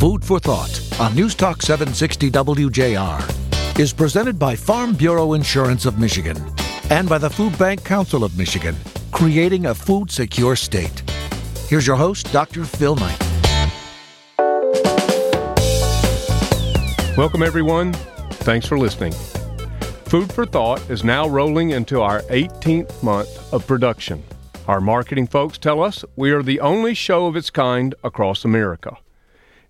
Food for Thought on News Talk 760 WJR is presented by Farm Bureau Insurance of Michigan and by the Food Bank Council of Michigan, creating a food secure state. Here's your host, Dr. Phil Knight. Welcome, everyone. Thanks for listening. Food for Thought is now rolling into our 18th month of production. Our marketing folks tell us we are the only show of its kind across America.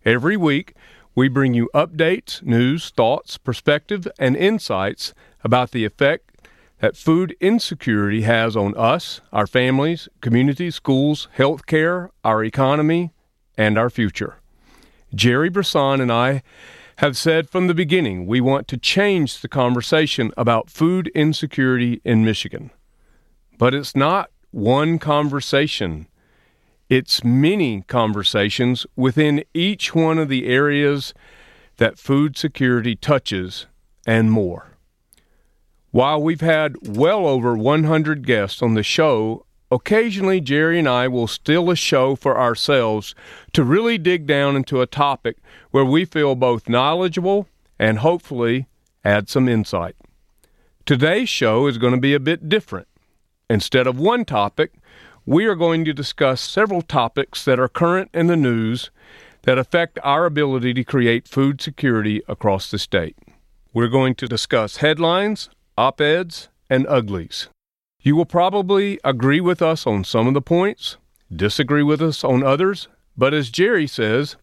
Every week, we bring you updates, news, thoughts, perspective, and insights about the effect that food insecurity has on us, our families, communities, schools, healthcare, our economy, and our future. Gerry Brisson and I have said from the beginning we want to change the conversation about food insecurity in Michigan. But it's not one conversation it's many conversations within each one of the areas that food security touches and more. While we've had well over 100 guests on the show, occasionally Gerry and I will steal a show for ourselves to really dig down into a topic where we feel both knowledgeable and hopefully add some insight. Today's show is going to be a bit different. Instead of one topic, we are going to discuss several topics that are current in the news that affect our ability to create food security across the state. We're going to discuss headlines, op eds, and uglies. You will probably agree with us on some of the points, disagree with us on others, but as Gerry says,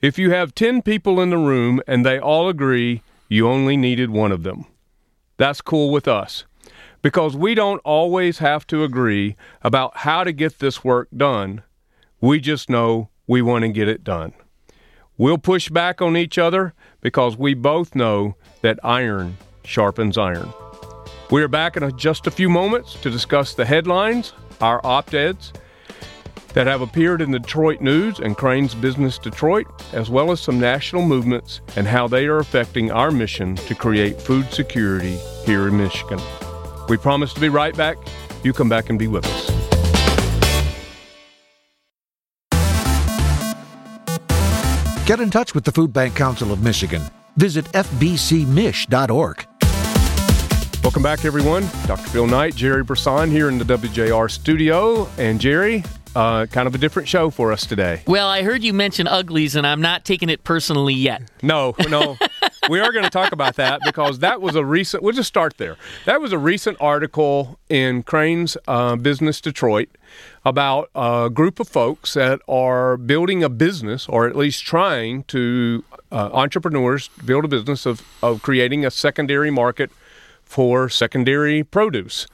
if you have 10 people in the room and they all agree, you only needed one of them. That's cool with us because we don't always have to agree about how to get this work done. We just know we want to get it done. We'll push back on each other because we both know that iron sharpens iron. We are back in just a few moments to discuss the headlines, our op eds that have appeared in the Detroit News and Crain's Business Detroit, as well as some national movements and how they are affecting our mission to create food security here in Michigan. We promise to be right back. You come back and be with us. Get in touch with the Food Bank Council of Michigan. Visit fbcmich.org. Welcome back, everyone. Dr. Phil Knight, Gerry Brisson here in the WJR studio. And Gerry, uh, kind of a different show for us today. Well, I heard you mention uglies, and I'm not taking it personally yet. No, no. we are going to talk about that because that was a recent, we'll just start there. That was a recent article in Crain's uh, Business Detroit about a group of folks that are building a business, or at least trying to, uh, entrepreneurs build a business of, of creating a secondary market for secondary produce.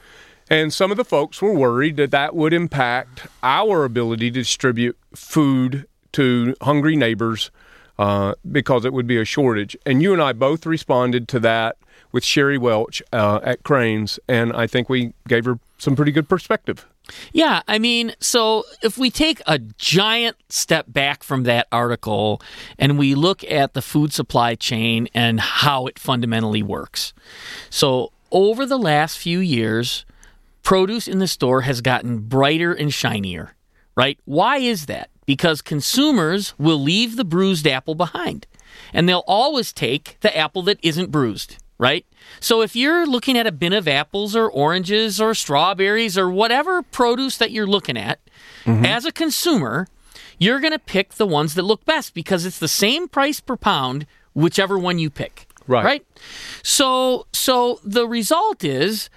And some of the folks were worried that that would impact our ability to distribute food to hungry neighbors uh, because it would be a shortage. And you and I both responded to that with Sherri Welch uh, at Crain's, and I think we gave her some pretty good perspective. Yeah, I mean, so if we take a giant step back from that article and we look at the food supply chain and how it fundamentally works. So, over the last few years, produce in the store has gotten brighter and shinier, right? Why is that? Because consumers will leave the bruised apple behind and they'll always take the apple that isn't bruised, right? So if you're looking at a bin of apples or oranges or strawberries or whatever produce that you're looking at, mm-hmm. as a consumer, you're going to pick the ones that look best because it's the same price per pound whichever one you pick. Right. Right? So so the result is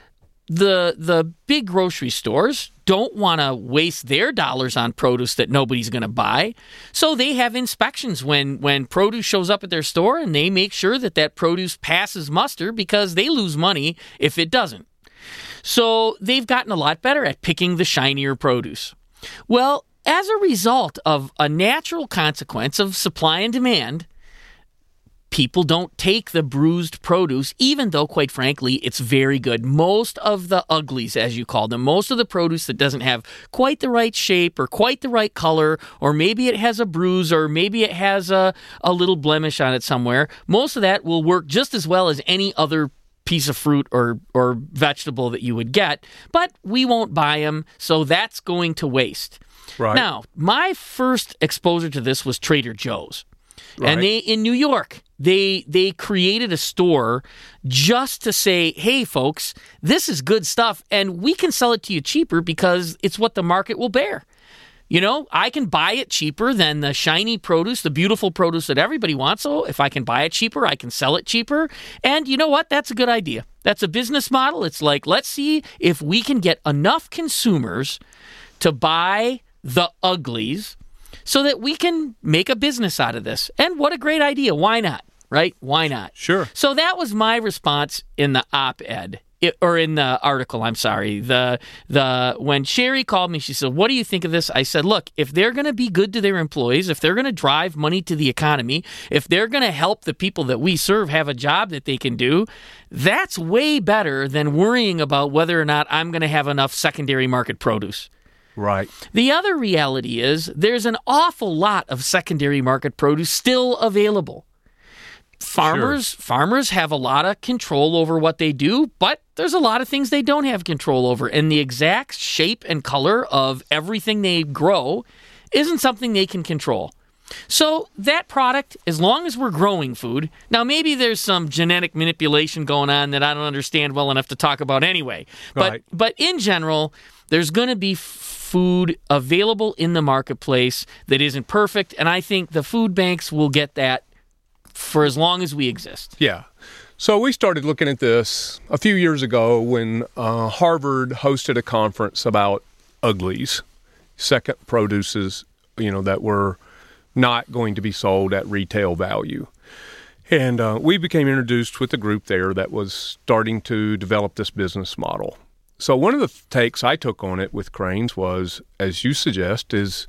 the the big grocery stores don't want to waste their dollars on produce that nobody's going to buy. So they have inspections when when produce shows up at their store and they make sure that that produce passes muster because they lose money if it doesn't. So they've gotten a lot better at picking the shinier produce. Well as a result of a natural consequence of supply and demand people don't take the bruised produce, even though, quite frankly, it's very good. Most of the uglies, as you call them, most of the produce that doesn't have quite the right shape or quite the right color, or maybe it has a bruise or maybe it has a, a little blemish on it somewhere, most of that will work just as well as any other piece of fruit or or vegetable that you would get, but we won't buy them, so that's going to waste. Right. Now, my first exposure to this was Trader Joe's. And they in New York, they they created a store just to say, "Hey folks, this is good stuff and we can sell it to you cheaper because it's what the market will bear." You know, I can buy it cheaper than the shiny produce, the beautiful produce that everybody wants. So if I can buy it cheaper, I can sell it cheaper. And you know what? That's a good idea. That's a business model. It's like, let's see if we can get enough consumers to buy the uglies so that we can make a business out of this. And what a great idea. Why not? Right? Why not? Sure. So that was my response in the op-ed. It, or in the article, I'm sorry. The the when Sherri called me, she said, "What do you think of this?" I said, "Look, if they're going to be good to their employees, if they're going to drive money to the economy, if they're going to help the people that we serve have a job that they can do, that's way better than worrying about whether or not I'm going to have enough secondary market produce." Right. The other reality is there's an awful lot of secondary market produce still available. Farmers farmers have a lot of control over what they do, but there's a lot of things they don't have control over. And the exact shape and color of everything they grow isn't something they can control. So that product, as long as we're growing food, now maybe there's some genetic manipulation going on that I don't understand well enough to talk about anyway. But Right. but in general, there's going to be food available in the marketplace that isn't perfect, and I think the food banks will get that for as long as we exist. Yeah. So we started looking at this a few years ago when uh, Harvard hosted a conference about uglies, second produces, you know, that were not going to be sold at retail value. And uh, we became introduced with a group there that was starting to develop this business model. So one of the takes I took on it with Crain's was, as you suggest, is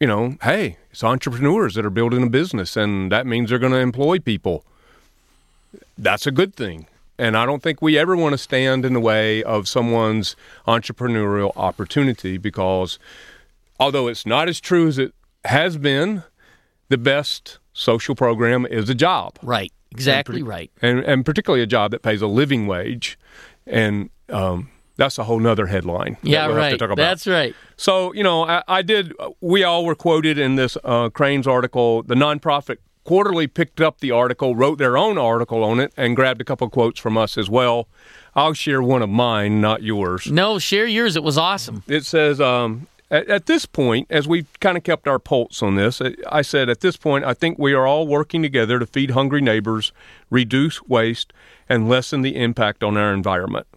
you know, hey, it's entrepreneurs that are building a business, and that means they're going to employ people. That's a good thing. And I don't think we ever want to stand in the way of someone's entrepreneurial opportunity because although it's not as true as it has been, the best social program is a job. Right. Exactly right. And, and particularly a job that pays a living wage. And um, that's a whole nother headline. that Yeah, we'll have to right. talk about. That's right. So, you know, I, I did, we all were quoted in this uh, Crain's article. The nonprofit quarterly picked up the article, wrote their own article on it, and grabbed a couple quotes from us as well. I'll share one of mine, not yours. No, share yours. It was awesome. It says, um, at, at this point, as we kind of kept our pulse on this, I said, at this point, I think we are all working together to feed hungry neighbors, reduce waste, and lessen the impact on our environment.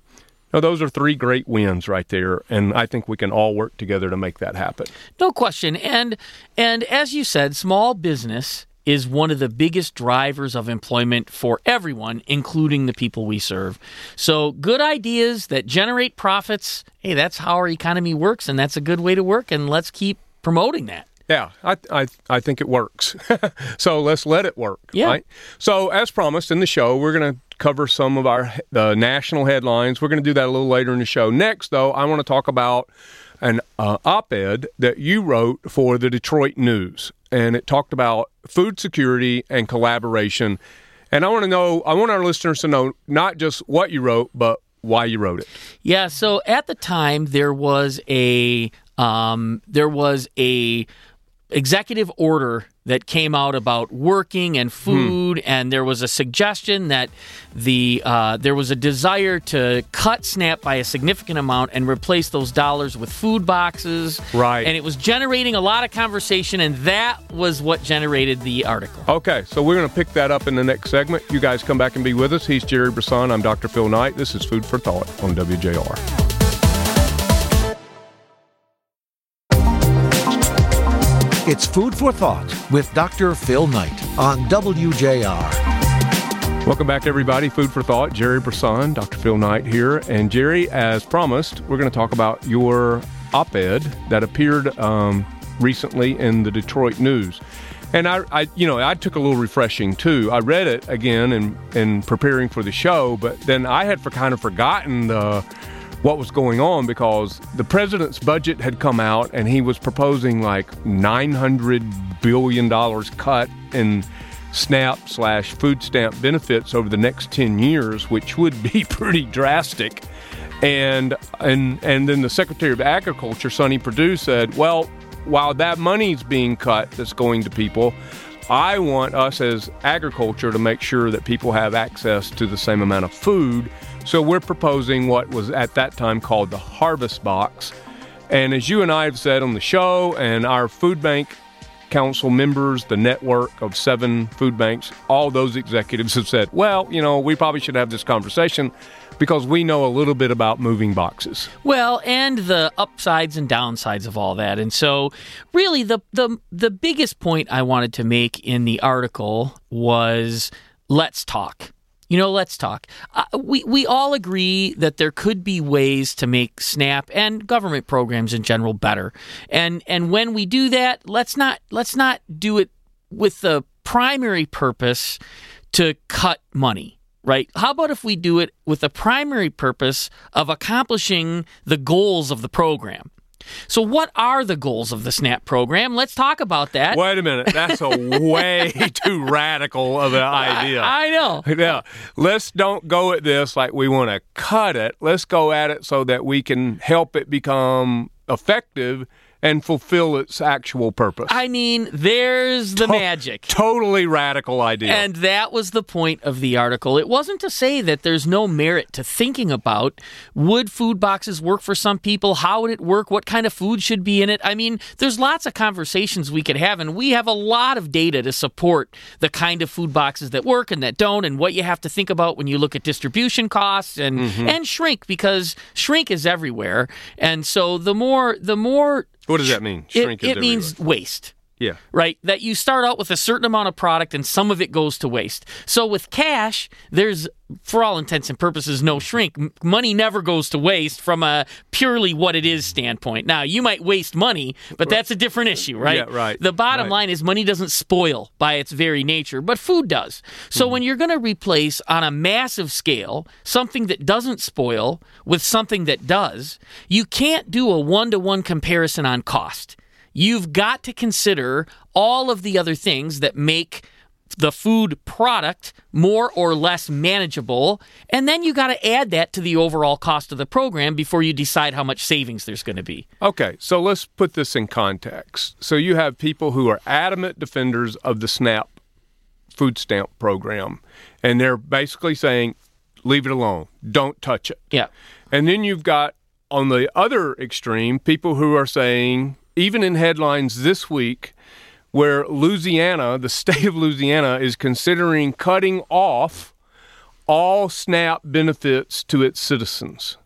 Now, those are three great wins right there, and I think we can all work together to make that happen. No question. And and as you said, small business is one of the biggest drivers of employment for everyone, including the people we serve. So good ideas that generate profits, hey, that's how our economy works and that's a good way to work and let's keep promoting that. Yeah, I, I, I think it works. so let's let it work. Yeah. Right? So as promised in the show, we're going to cover some of our the national headlines. We're going to do that a little later in the show. Next, though, I want to talk about an uh, op-ed that you wrote for the Detroit News, and it talked about food security and collaboration. And I want to know, I want our listeners to know not just what you wrote, but why you wrote it. Yeah, so at the time there was a um, there was a executive order that came out about working and food, and there was a suggestion that the uh, there was a desire to cut SNAP by a significant amount and replace those dollars with food boxes. Right. and it was generating a lot of conversation, and that was what generated the article. Okay, so we're going to pick that up in the next segment. You guys come back and be with us. He's Gerry Brisson. I'm Dr. Phil Knight. This is Food for Thought on WJR. It's Food for Thought with Dr. Phil Knight on WJR. Welcome back, everybody. Food for Thought. Gerry Brisson, Dr. Phil Knight here. And Gerry, as promised, we're going to talk about your op ed that appeared um, recently in the Detroit News. And I, I, you know, I took a little refreshing too. I read it again in, in preparing for the show, but then I had for kind of forgotten the what was going on because the president's budget had come out and he was proposing like 900 billion dollars cut in SNAP slash food stamp benefits over the next 10 years, which would be pretty drastic. And and and then the Secretary of Agriculture, Sonny Perdue, said, "Well, while that money's being cut, that's going to people." I want us as agriculture to make sure that people have access to the same amount of food. So we're proposing what was at that time called the Harvest Box. And as you and I have said on the show, and our food bank council members, the network of seven food banks, all those executives have said, well, you know, we probably should have this conversation because we know a little bit about moving boxes. Well, and the upsides and downsides of all that. And so really the the the biggest point I wanted to make in the article was let's talk. You know, let's talk. Uh, we we all agree that there could be ways to make SNAP and government programs in general better. And and when we do that, let's not let's not do it with the primary purpose to cut money right? How about if we do it with the primary purpose of accomplishing the goals of the program? So, what are the goals of the SNAP program? Let's talk about that. Wait a minute. That's a way too radical of an idea. I, I know. Yeah. Let's don't go at this like we want to cut it. Let's go at it so that we can help it become effective and fulfill its actual purpose. I mean, there's the To- magic. Totally radical idea. And that was the point of the article. It wasn't to say that there's no merit to thinking about would food boxes work for some people? How would it work? What kind of food should be in it? I mean, there's lots of conversations we could have, and we have a lot of data to support the kind of food boxes that work and that don't, and what you have to think about when you look at distribution costs and mm-hmm. and shrink because shrink is everywhere. And so the more the more what does that mean? it, Shrink is it means waste yeah. right? That you start out with a certain amount of product and some of it goes to waste. So with cash, there's, for all intents and purposes, no shrink. Money never goes to waste from a purely what it is standpoint. Now, you might waste money, but that's a different issue, right? Yeah, right, The bottom right. line is money doesn't spoil by its very nature, but food does. So Mm-hmm. when you're going to replace on a massive scale something that doesn't spoil with something that does, you can't do a one to one comparison on cost. You've got to consider all of the other things that make the food product more or less manageable. And then you got to add that to the overall cost of the program before you decide how much savings there's going to be. Okay, so let's put this in context. So you have people who are adamant defenders of the SNAP food stamp program, and they're basically saying, leave it alone, don't touch it. Yeah. And then you've got on the other extreme people who are saying, even in headlines this week, where Louisiana, the state of Louisiana, is considering cutting off all SNAP benefits to its citizens.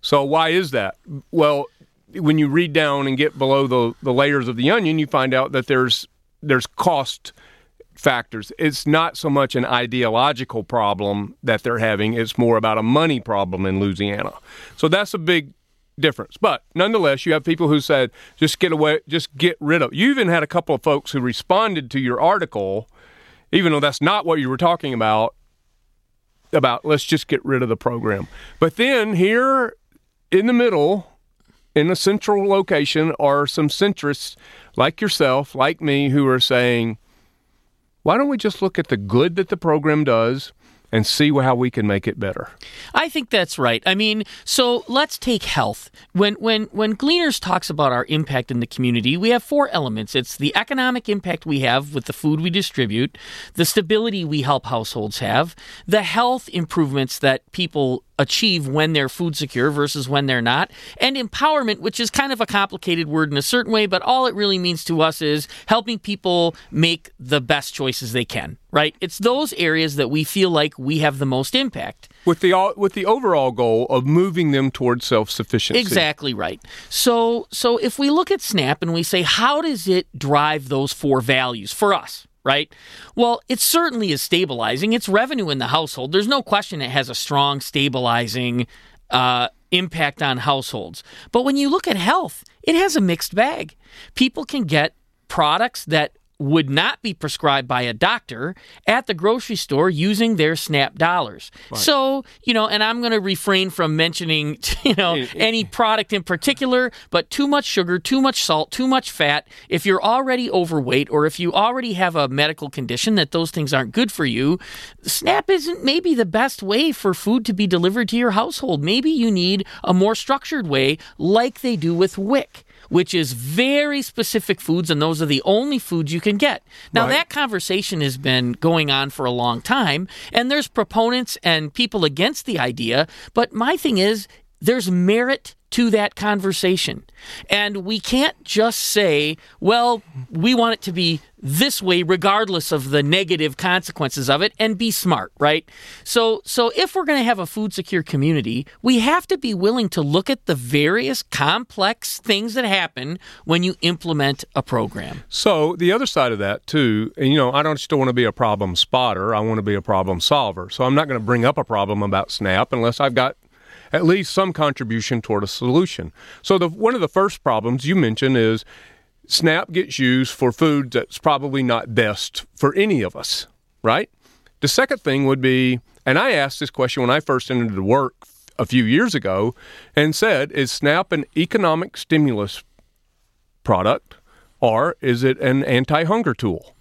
So, why is that? Well, when you read down and get below the, the layers of the onion, you find out that there's there's cost factors. It's not so much an ideological problem that they're having, it's more about a money problem in Louisiana. So that's a big difference. But nonetheless, you have people who said, just get away, just get rid of. You even had a couple of folks who responded to your article, even though that's not what you were talking about, about let's just get rid of the program. But then here in the middle, in a central location, are some centrists like yourself, like me, who are saying, why don't we just look at the good that the program does and see how we can make it better? I think that's right. I mean, so let's take health. When when when Gleaners talks about our impact in the community, we have four elements. It's the economic impact we have with the food we distribute, the stability we help households have, the health improvements that people achieve when they're food secure versus when they're not, and empowerment, which is kind of a complicated word in a certain way, but all it really means to us is helping people make the best choices they can, right? It's those areas that we feel like we have the most impact. With the all- with the overall goal of moving them towards self sufficiency. Exactly right. So so if we look at Snap and we say how does it drive those four values for us, right? Well, it certainly is stabilizing. It's revenue in the household. There's no question it has a strong stabilizing uh, impact on households. But when you look at health, it has a mixed bag. People can get products that would not be prescribed by a doctor at the grocery store using their SNAP dollars. So, you know, and I'm going to refrain from mentioning, you know, any product in particular, but too much sugar, too much salt, too much fat. If you're already overweight or if you already have a medical condition that those things aren't good for you, SNAP isn't maybe the best way for food to be delivered to your household. Maybe you need a more structured way like they do with WIC. Which is very specific foods, and those are the only foods you can get. Now, Right. that conversation has been going on for a long time, and there's proponents and people against the idea. But my thing is, there's merit to that conversation. And we can't just say, well, we want it to be this way regardless of the negative consequences of it and be smart, right? So so if we're going to have a food secure community, we have to be willing to look at the various complex things that happen when you implement a program. So the other side of that too, and you know, I don't just want to be a problem spotter. I want to be a problem solver. So I'm not going to bring up a problem about SNAP unless I've got at least some contribution toward a solution. So the one of the first problems you mentioned is SNAP gets used for food that's probably not best for any of us, right? The second thing would be, and I asked this question when I first entered the work a few years ago and said, is SNAP an economic stimulus product or is it an anti hunger tool?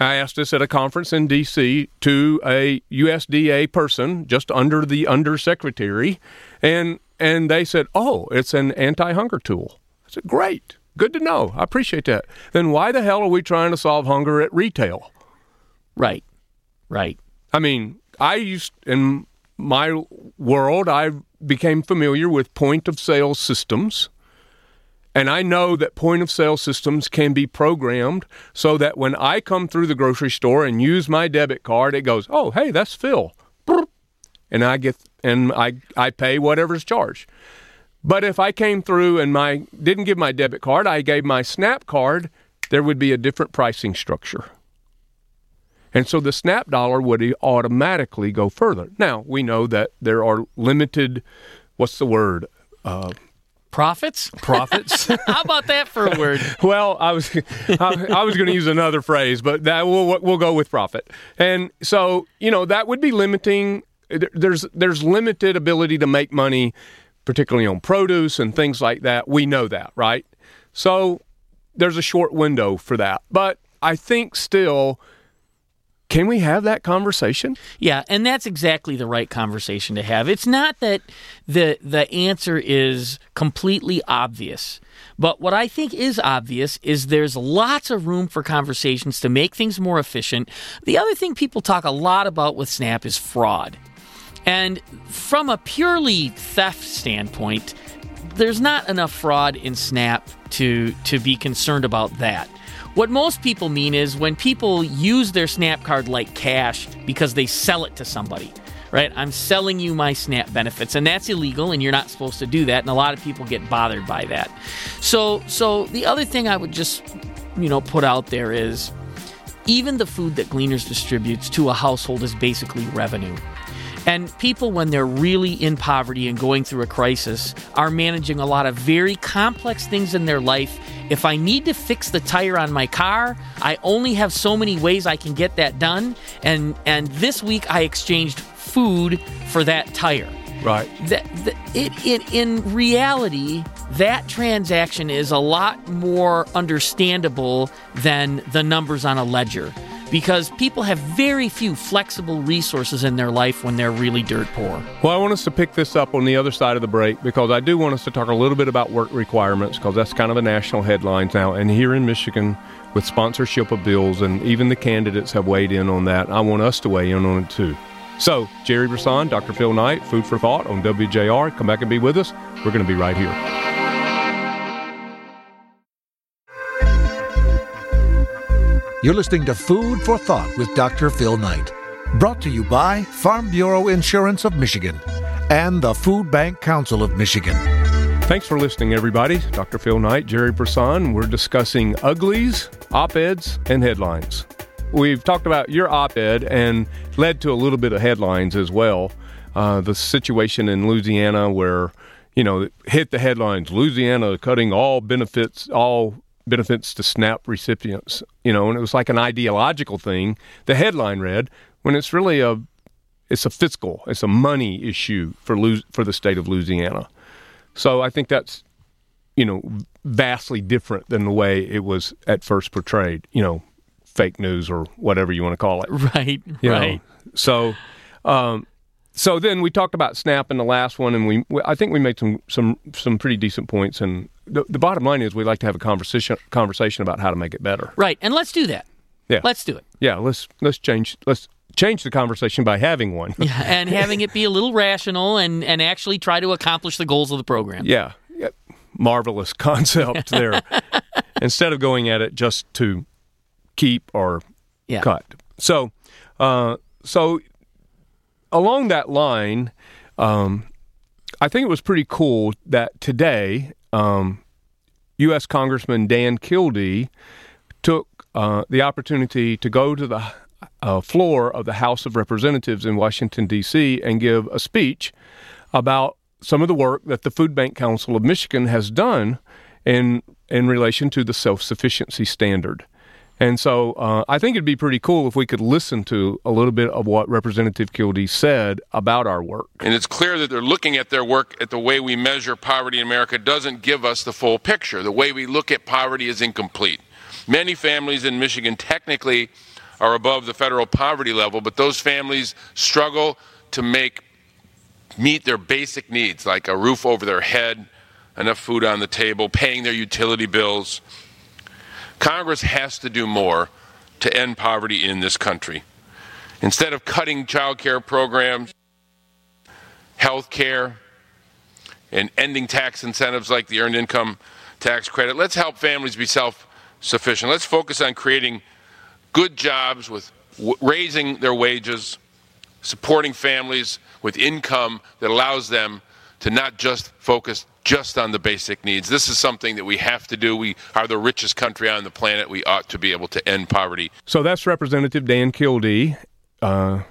I asked this at a conference in D.C. to a USDA person just under the undersecretary, and and they said, "Oh, it's an anti-hunger tool." I said, "Great, good to know. I appreciate that." Then why the hell are we trying to solve hunger at retail? Right. Right. I mean, I used in my world, I became familiar with point of sale systems. And I know that point of sale systems can be programmed so that when I come through the grocery store and use my debit card, it goes, "Oh, hey, that's Phil," and I get and I I pay whatever's charged. But if I came through and my didn't give my debit card, I gave my Snap card, there would be a different pricing structure. And so the SNAP dollar would automatically go further. Now, we know that there are limited, what's the word? Uh, Profits? profits. How about that for a word? well, I was I, I was going to use another phrase, but that we'll we'll go with profit. And so, you know, that would be limiting there's there's limited ability to make money particularly on produce and things like that. We know that, right? So, there's a short window for that. But I think still can we have that conversation? Yeah, and that's exactly the right conversation to have. It's not that the the answer is completely obvious. But what I think is obvious is there's lots of room for conversations to make things more efficient. The other thing people talk a lot about with Snap is fraud. And from a purely theft standpoint, there's not enough fraud in Snap to to be concerned about that. What most people mean is when people use their Snap card like cash because they sell it to somebody. Right? I'm selling you my SNAP benefits and that's illegal and you're not supposed to do that and a lot of people get bothered by that. So so the other thing I would just you know put out there is even the food that Gleaners distributes to a household is basically revenue. And people, when they're really in poverty and going through a crisis, are managing a lot of very complex things in their life. If I need to fix the tire on my car, I only have so many ways I can get that done. And and this week I exchanged food for that tire. Right. That, that it, it in reality, that transaction is a lot more understandable than the numbers on a ledger because people have very few flexible resources in their life when they're really dirt poor. Well, I want us to pick this up on the other side of the break because I do want us to talk a little bit about work requirements because that's kind of a national headlines now. And here in Michigan, with sponsorship of bills, and even the candidates have weighed in on that. I want us to weigh in on it too. So, Gerry Brisson, Dr. Phil Knight, Food for Thought on WJR. Come back and be with us. We're going to be right here. You're listening to Food for Thought with Dr. Phil Knight. Brought to you by Farm Bureau Insurance of Michigan and the Food Bank Council of Michigan. Thanks for listening, everybody. Dr. Phil Knight, Gerry Brisson. We're discussing uglies, op eds, and headlines. We've talked about your op ed and led to a little bit of headlines as well. Uh, the situation in Louisiana where, you know, hit the headlines Louisiana cutting all benefits, all benefits to SNAP recipients, you know, and it was like an ideological thing. The headline read, when it's really a it's a fiscal, it's a money issue for Lu- for the state of Louisiana. So I think that's you know vastly different than the way it was at first portrayed. You know, fake news or whatever you want to call it. Right, you know. right. So, um, so then we talked about SNAP in the last one, and we I think we made some some some pretty decent points. And the, the bottom line is we like to have a conversation conversation about how to make it better. Right, and let's do that. Yeah, let's do it. Yeah, let's let's change let's change the conversation by having one. yeah, and having it be a little rational and and actually try to accomplish the goals of the program. Yeah, yeah. marvelous concept there. Instead of going at it just to keep or yeah. cut. So, uh, so along that line, um, I think it was pretty cool that today um, U.S. Congressman Dan Kildee took uh, the opportunity to go to the uh, floor of the House of Representatives in Washington, D.C., and give a speech about some of the work that the Food Bank Council of Michigan has done in in relation to the self sufficiency standard. And so uh, I think it'd be pretty cool if we could listen to a little bit of what Representative Kildee said about our work. And it's clear that they're looking at their work at the way we measure poverty in America doesn't give us the full picture. The way we look at poverty is incomplete. Many families in Michigan technically are above the federal poverty level, but those families struggle to make meet their basic needs like a roof over their head, enough food on the table, paying their utility bills. Congress has to do more to end poverty in this country. Instead of cutting child care programs, health care, and ending tax incentives like the earned income tax credit, let's help families be self sufficient. Let's focus on creating good jobs with w- raising their wages, supporting families with income that allows them to not just focus just on the basic needs. This is something that we have to do. We are the richest country on the planet. We ought to be able to end poverty. So that's Representative Dan Kildee uh,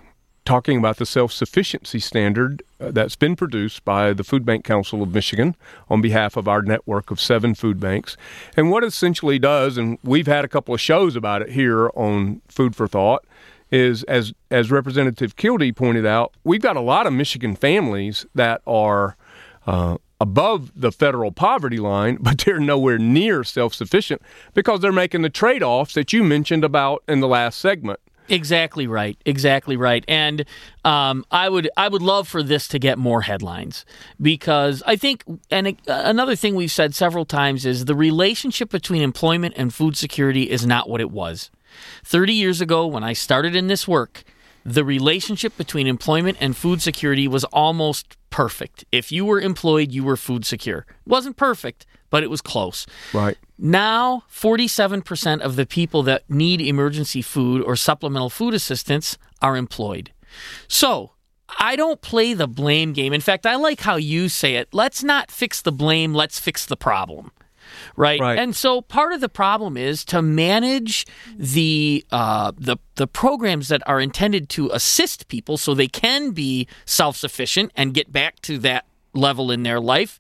talking about the self sufficiency standard uh, that's been produced by the Food Bank Council of Michigan on behalf of our network of seven food banks. And what essentially does, and we've had a couple of shows about it here on Food for Thought. Is as as Representative Kildee pointed out, we've got a lot of Michigan families that are uh, above the federal poverty line, but they're nowhere near self sufficient because they're making the trade offs that you mentioned about in the last segment. Exactly right. Exactly right. And um, I would I would love for this to get more headlines because I think and another thing we've said several times is the relationship between employment and food security is not what it was. 30 years ago when I started in this work, the relationship between employment and food security was almost perfect. If you were employed, you were food secure. It wasn't perfect, but it was close. Right. Now, 47% of the people that need emergency food or supplemental food assistance are employed. So, I don't play the blame game. In fact, I like how you say it. Let's not fix the blame, let's fix the problem right? right? And so part of the problem is to manage the uh, the the programs that are intended to assist people so they can be self sufficient and get back to that level in their life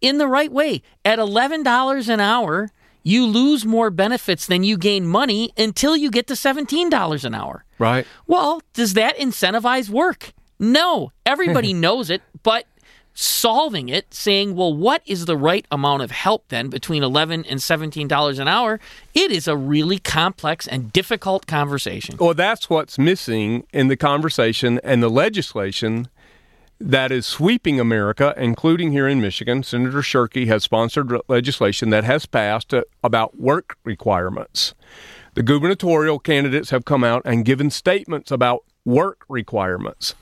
in the right way. At eleven dollars an hour, you lose more benefits than you gain money until you get to seventeen dollars an hour. Right. Well, does that incentivize work? No, everybody knows it, but solving it, saying, well, what is the right amount of help then between 11 and $17 an hour? It is a really complex and difficult conversation. Well, that's what's missing in the conversation and the legislation that is sweeping America, including here in Michigan. Senator Shirkey has sponsored legislation that has passed uh, about work requirements. The gubernatorial candidates have come out and given statements about work requirements.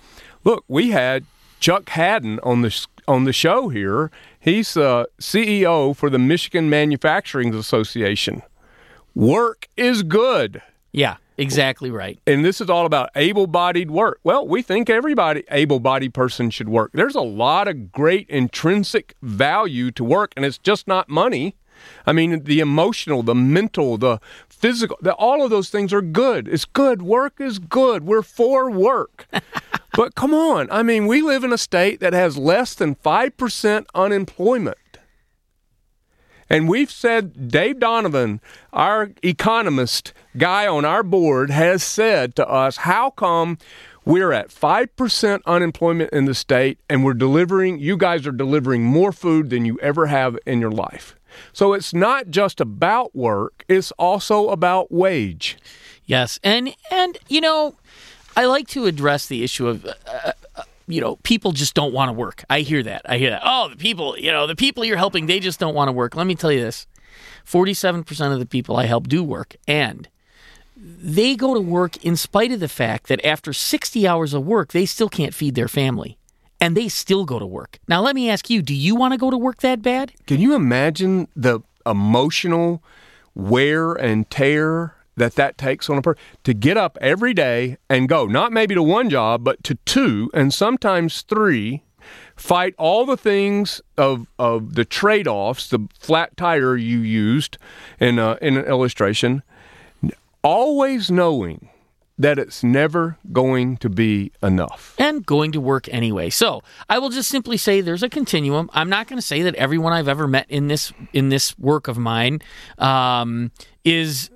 Look, we had Chuck Hadden on the on the show here. He's uh, the CEO for the Michigan Manufacturing Association. Work is good. Yeah, exactly right. And this is all about able-bodied work. Well, we think everybody able-bodied person should work. There's a lot of great intrinsic value to work and it's just not money. I mean, the emotional, the mental, the physical, the, all of those things are good. It's good. Work is good. We're for work. but come on. I mean, we live in a state that has less than 5% unemployment. And we've said, Dave Donovan, our economist guy on our board, has said to us, how come we're at 5% unemployment in the state and we're delivering, you guys are delivering more food than you ever have in your life? So it's not just about work, it's also about wage. Yes. And, and you know, I like to address the issue of uh, uh you know, people just don't want to work. I hear that. I hear that. Oh, the people, you know, the people you're helping, they just don't want to work. Let me tell you this 47% of the people I help do work, and they go to work in spite of the fact that after 60 hours of work, they still can't feed their family. And they still go to work. Now, let me ask you do you want to go to work that bad? Can you imagine the emotional wear and tear that that takes on a person to get up every day and go not maybe to one job but to two and sometimes three fight all the things of of the trade-offs the flat tire you used in a, in an illustration always knowing that it's never going to be enough. And going to work anyway. So I will just simply say there's a continuum. I'm not going to say that everyone I've ever met in this in this work of mine um, is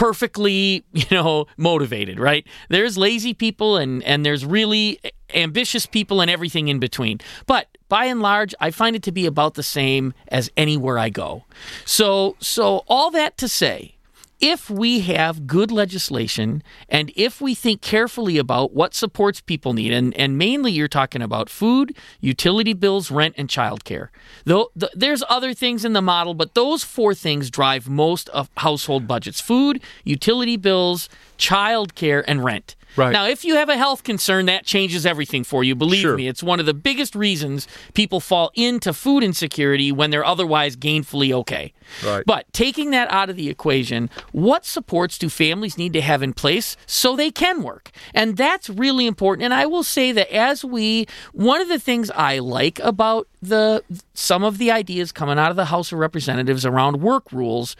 perfectly you know motivated right? There's lazy people and and there's really ambitious people and everything in between. But by and large i find it to be about the same as anywhere i go. So so all that to say if we have good legislation and if we think carefully about what supports people need, and, and mainly you're talking about food, utility bills, rent, and childcare. Though the, there's other things in the model, but those four things drive most of household budgets: food, utility bills, childcare, and rent. Right. Now, if you have a health concern, that changes everything for you. Believe Sure. me, it's one of the biggest reasons people fall into food insecurity when they're otherwise gainfully okay. Right. But taking that out of the equation, what supports do families need to have in place so they can work? And that's really important. And I will say that as we, one of the things I like about the some of the ideas coming out of the House of Representatives around work rules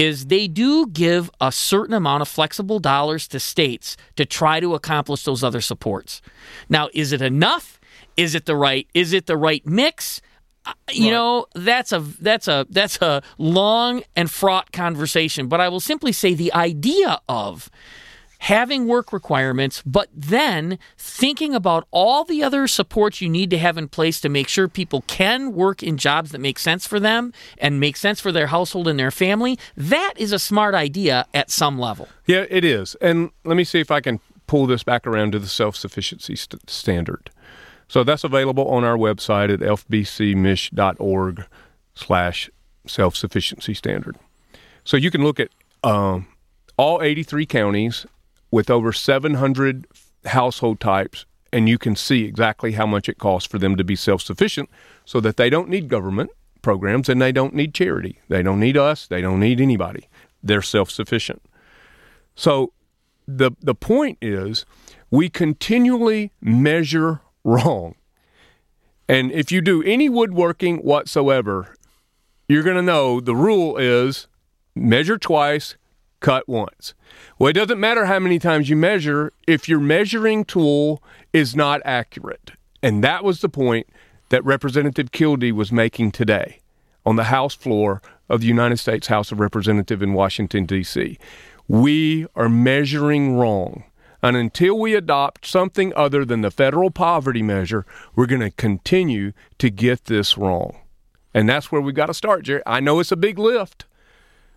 is they do give a certain amount of flexible dollars to states to try to accomplish those other supports. Now, is it enough? Is it the right is it the right mix? Uh, You know, that's a that's a that's a long and fraught conversation, but I will simply say the idea of having work requirements, but then thinking about all the other supports you need to have in place to make sure people can work in jobs that make sense for them and make sense for their household and their family, that is a smart idea at some level. Yeah, it is. And let me see if I can pull this back around to the self sufficiency st- standard. So that's available on our website at fbcmich.org slash self sufficiency standard. So you can look at um, all 83 counties with over 700 household types, and you can see exactly how much it costs for them to be self sufficient so that they don't need government programs and they don't need charity. They don't need us. They don't need anybody. They're self sufficient. So the the point is we continually measure wrong. And if you do any woodworking whatsoever, you're going to know the rule is measure twice, cut once. Well, it doesn't matter how many times you measure if your measuring tool is not accurate. And that was the point that Representative Kildee was making today on the House floor of the United States House of Representatives in Washington, D.C. We are measuring wrong. And until we adopt something other than the federal poverty measure, we're going to continue to get this wrong. And that's where we've got to start, Gerry. I know it's a big lift,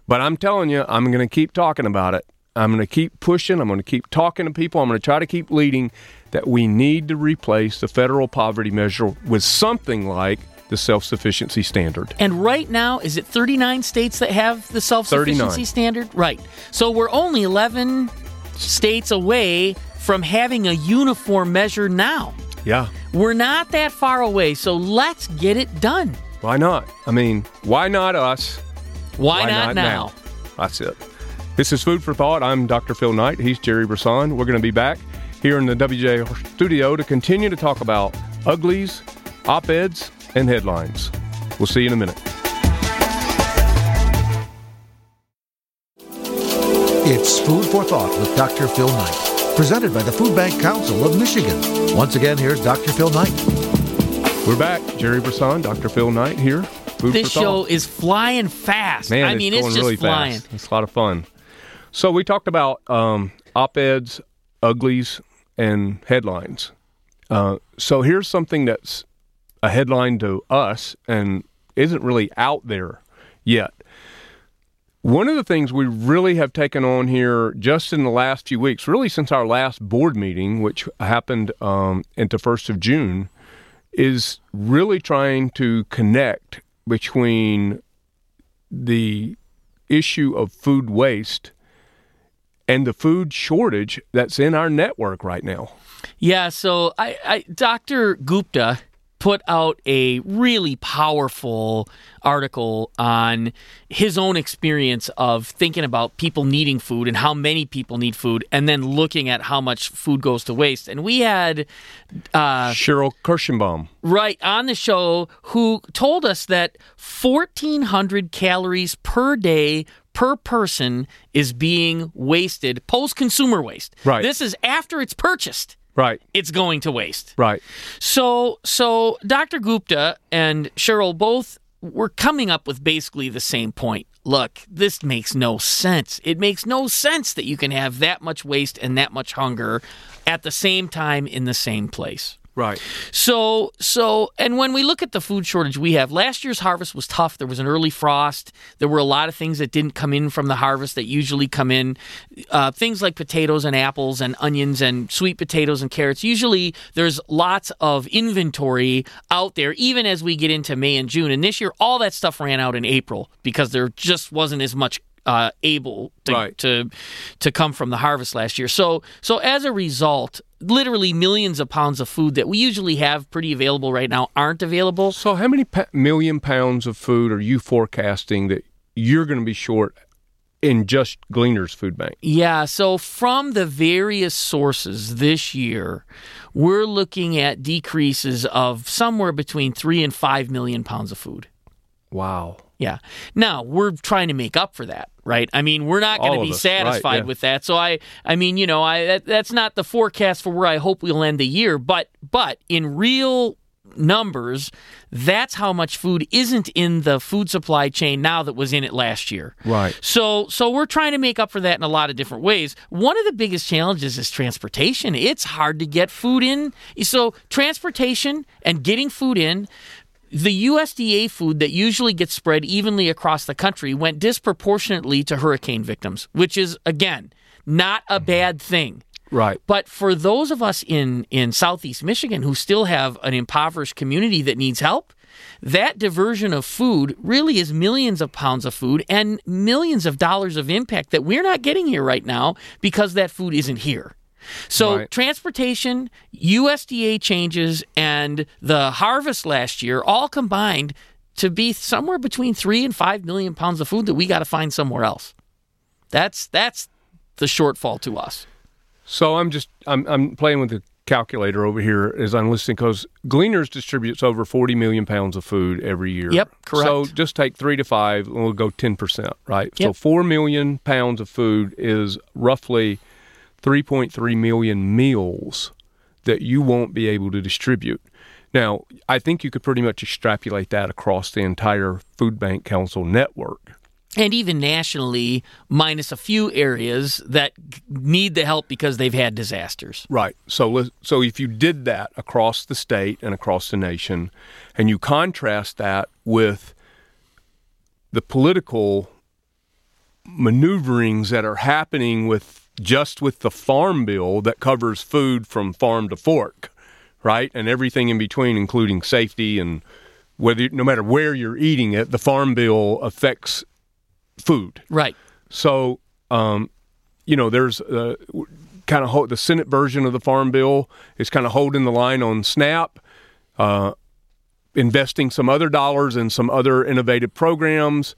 but I'm telling you, I'm going to keep talking about it. I'm going to keep pushing. I'm going to keep talking to people. I'm going to try to keep leading that we need to replace the federal poverty measure with something like the self sufficiency standard. And right now, is it 39 states that have the self sufficiency standard? Right. So we're only 11 states away from having a uniform measure now. Yeah. We're not that far away, so let's get it done. Why not? I mean, why not us? Why, not, now? That's it. This is Food for Thought. I'm Dr. Phil Knight. He's Gerry Brisson. We're going to be back here in the WJ studio to continue to talk about uglies, op eds, and headlines. We'll see you in a minute. It's Food for Thought with Dr. Phil Knight, presented by the Food Bank Council of Michigan. Once again, here's Dr. Phil Knight. We're back. Gerry Brisson, Dr. Phil Knight here. Food This for show Thought. is flying fast. Man, I mean, it's it's, going just really flying. fast. It's a lot of fun. So we talked about um, op-eds, uglies, and headlines. Uh, so here's something that's a headline to us and isn't really out there yet. One of the things we really have taken on here just in the last few weeks, really since our last board meeting, which happened um, into 1st of June, is really trying to connect between the issue of food waste and the food shortage that's in our network right now. Yeah, so I, I Dr. Gupta put out a really powerful article on his own experience of thinking about people needing food and how many people need food, and then looking at how much food goes to waste. And we had uh, Cheryl Kirschenbaum right on the show who told us that 1,400 calories per day per person is being wasted post consumer waste. Right. This is after it's purchased Right. it's going to waste. Right. So, so Dr. Gupta and Cheryl both were coming up with basically the same point. Look, this makes no sense. It makes no sense that you can have that much waste and that much hunger at the same time in the same place. Right. So, so, and when we look at the food shortage we have, last year's harvest was tough. There was an early frost. There were a lot of things that didn't come in from the harvest that usually come in. Uh, things like potatoes and apples and onions and sweet potatoes and carrots. Usually there's lots of inventory out there, even as we get into May and June. And this year, all that stuff ran out in April because there just wasn't as much uh, able to, Right. to to come from the harvest last year. So so as a result, literally millions of pounds of food that we usually have pretty available right now aren't available. So, how many pa- million pounds of food are you forecasting that you're going to be short in just Gleaners Food Bank? Yeah, so from the various sources this year, we're looking at decreases of somewhere between 3 and 5 million pounds of food. Wow. Yeah. Now we're trying to make up for that, right? I mean, we're not going to be us, right, satisfied yeah. with that. So I, I mean, you know, I that, that's not the forecast for where I hope we'll end the year. But but in real numbers, that's how much food isn't in the food supply chain now that was in it last year. Right. So so we're trying to make up for that in a lot of different ways. One of the biggest challenges is transportation. It's hard to get food in. So transportation and getting food in the USDA food that usually gets spread evenly across the country went disproportionately to hurricane victims, which is again not a mm-hmm. bad thing. Right. But for those of us in, in Southeast Michigan who still have an impoverished community that needs help, that diversion of food really is millions of pounds of food and millions of dollars of impact that we're not getting here right now because that food isn't here. So, Right. transportation, USDA changes, and the harvest last year all combined to be somewhere between three and five million pounds of food that we got to find somewhere else. That's that's the shortfall to us. So I'm just I'm I'm playing with the calculator over here as I'm listening because Gleaners distributes over 40 million pounds of food every year. Yep, correct. So just take three to five, and we'll go 10 percent, right? So four million pounds of food is roughly 3.3 million meals that you won't be able to distribute. Now, I think you could pretty much extrapolate that across the entire Food Bank Council network. and even nationally, minus a few areas that need the help because they've had disasters. Right. So so if you did that across the state and across the nation, and you contrast that with the political maneuverings that are happening with just with the farm bill that covers food from farm to fork, right, and everything in between, including safety and whether no matter where you're eating it, the farm bill affects food. Right. So, um, you know, there's uh, kind of the Senate version of the Farm Bill is kind of holding the line on SNAP, uh, investing some other dollars in some other innovative programs,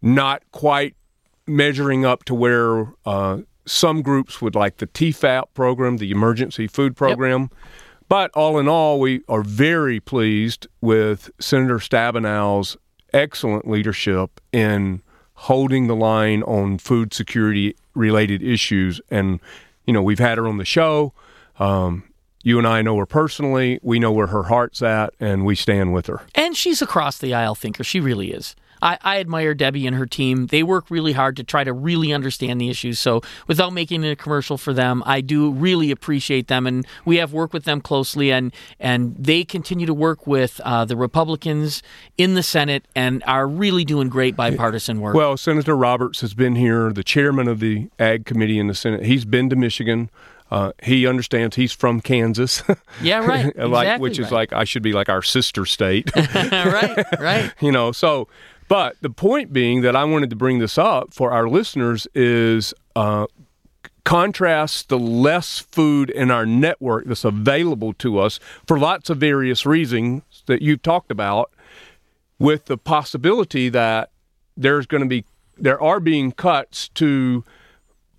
not quite measuring up to where uh, some groups would like the TEFAP program, the Emergency Food Program. But all in all, we are very pleased with Senator Stabenow's excellent leadership in holding the line on food security related issues. And, you know, we've had her on the show. Um, you and I know her personally. We know where her heart's at, and we stand with her. And she's a cross the aisle thinker. She really is. I, I admire Debbie and her team. They work really hard to try to really understand the issues. So without making it a commercial for them, I do really appreciate them, and we have worked with them closely, and and they continue to work with uh, the Republicans in the Senate and are really doing great bipartisan work. Well, Senator Roberts has been here, the chairman of the Ag Committee in the Senate. He's been to Michigan. Uh, he understands he's from Kansas. Yeah, right. like, Exactly which is right. like I should be like our sister state. right, right. you know, so but the point being that I wanted to bring this up for our listeners is uh, contrast the less food in our network that's available to us for lots of various reasons that you've talked about with the possibility that there's going to be there are being cuts to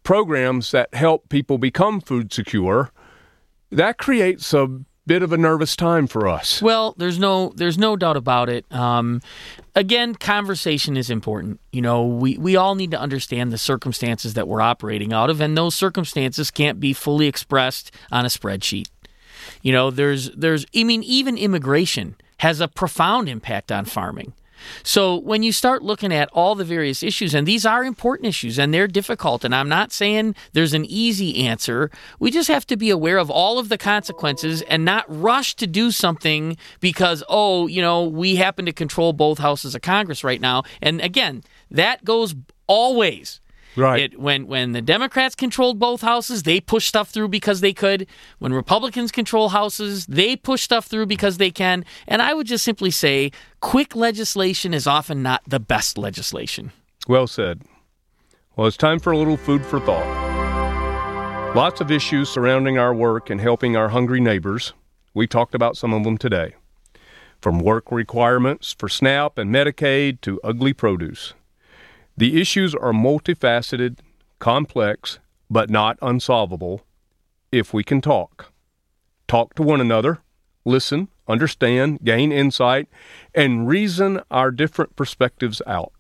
programs that help people become food secure that creates a bit of a nervous time for us Well, there's no there's no doubt about it. Um, again, conversation is important. You know, we, we all need to understand the circumstances that we're operating out of, and those circumstances can't be fully expressed on a spreadsheet. You know, there's there's I mean, even immigration has a profound impact on farming. So when you start looking at all the various issues, and these are important issues and they're difficult, and I'm not saying there's an easy answer, we just have to be aware of all of the consequences and not rush to do something because, oh, you know, we happen to control both houses of Congress right now. And again, that goes always. Right. It, when when the Democrats controlled both houses, they push stuff through because they could. When Republicans control houses, they push stuff through because they can. And I would just simply say, quick legislation is often not the best legislation. Well said. Well, it's time for a little food for thought. Lots of issues surrounding our work and helping our hungry neighbors. We talked about some of them today. From work requirements for SNAP and Medicaid to ugly produce. The issues are multifaceted, complex, but not unsolvable if we can talk. Talk to one another, listen, understand, gain insight, and reason our different perspectives out.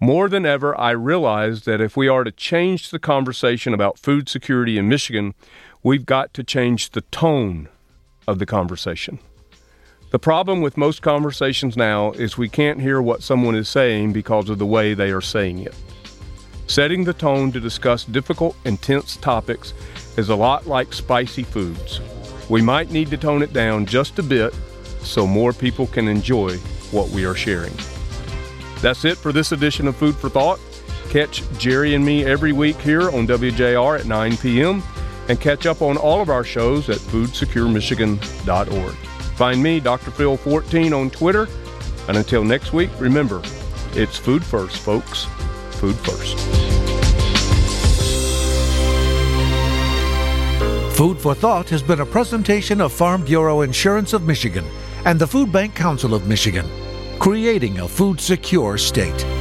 More than ever, I realize that if we are to change the conversation about food security in Michigan, we've got to change the tone of the conversation. The problem with most conversations now is we can't hear what someone is saying because of the way they are saying it. Setting the tone to discuss difficult, intense topics is a lot like spicy foods. We might need to tone it down just a bit so more people can enjoy what we are sharing. That's it for this edition of Food for Thought. Catch Gerry and me every week here on WJR at 9 p.m. and catch up on all of our shows at foodsecuremichigan.org. Find me, Dr. Phil 14 on Twitter. And until next week, remember, it's food first, folks. Food first. Food for Thought has been a presentation of Farm Bureau Insurance of Michigan and the Food Bank Council of Michigan, creating a food secure state.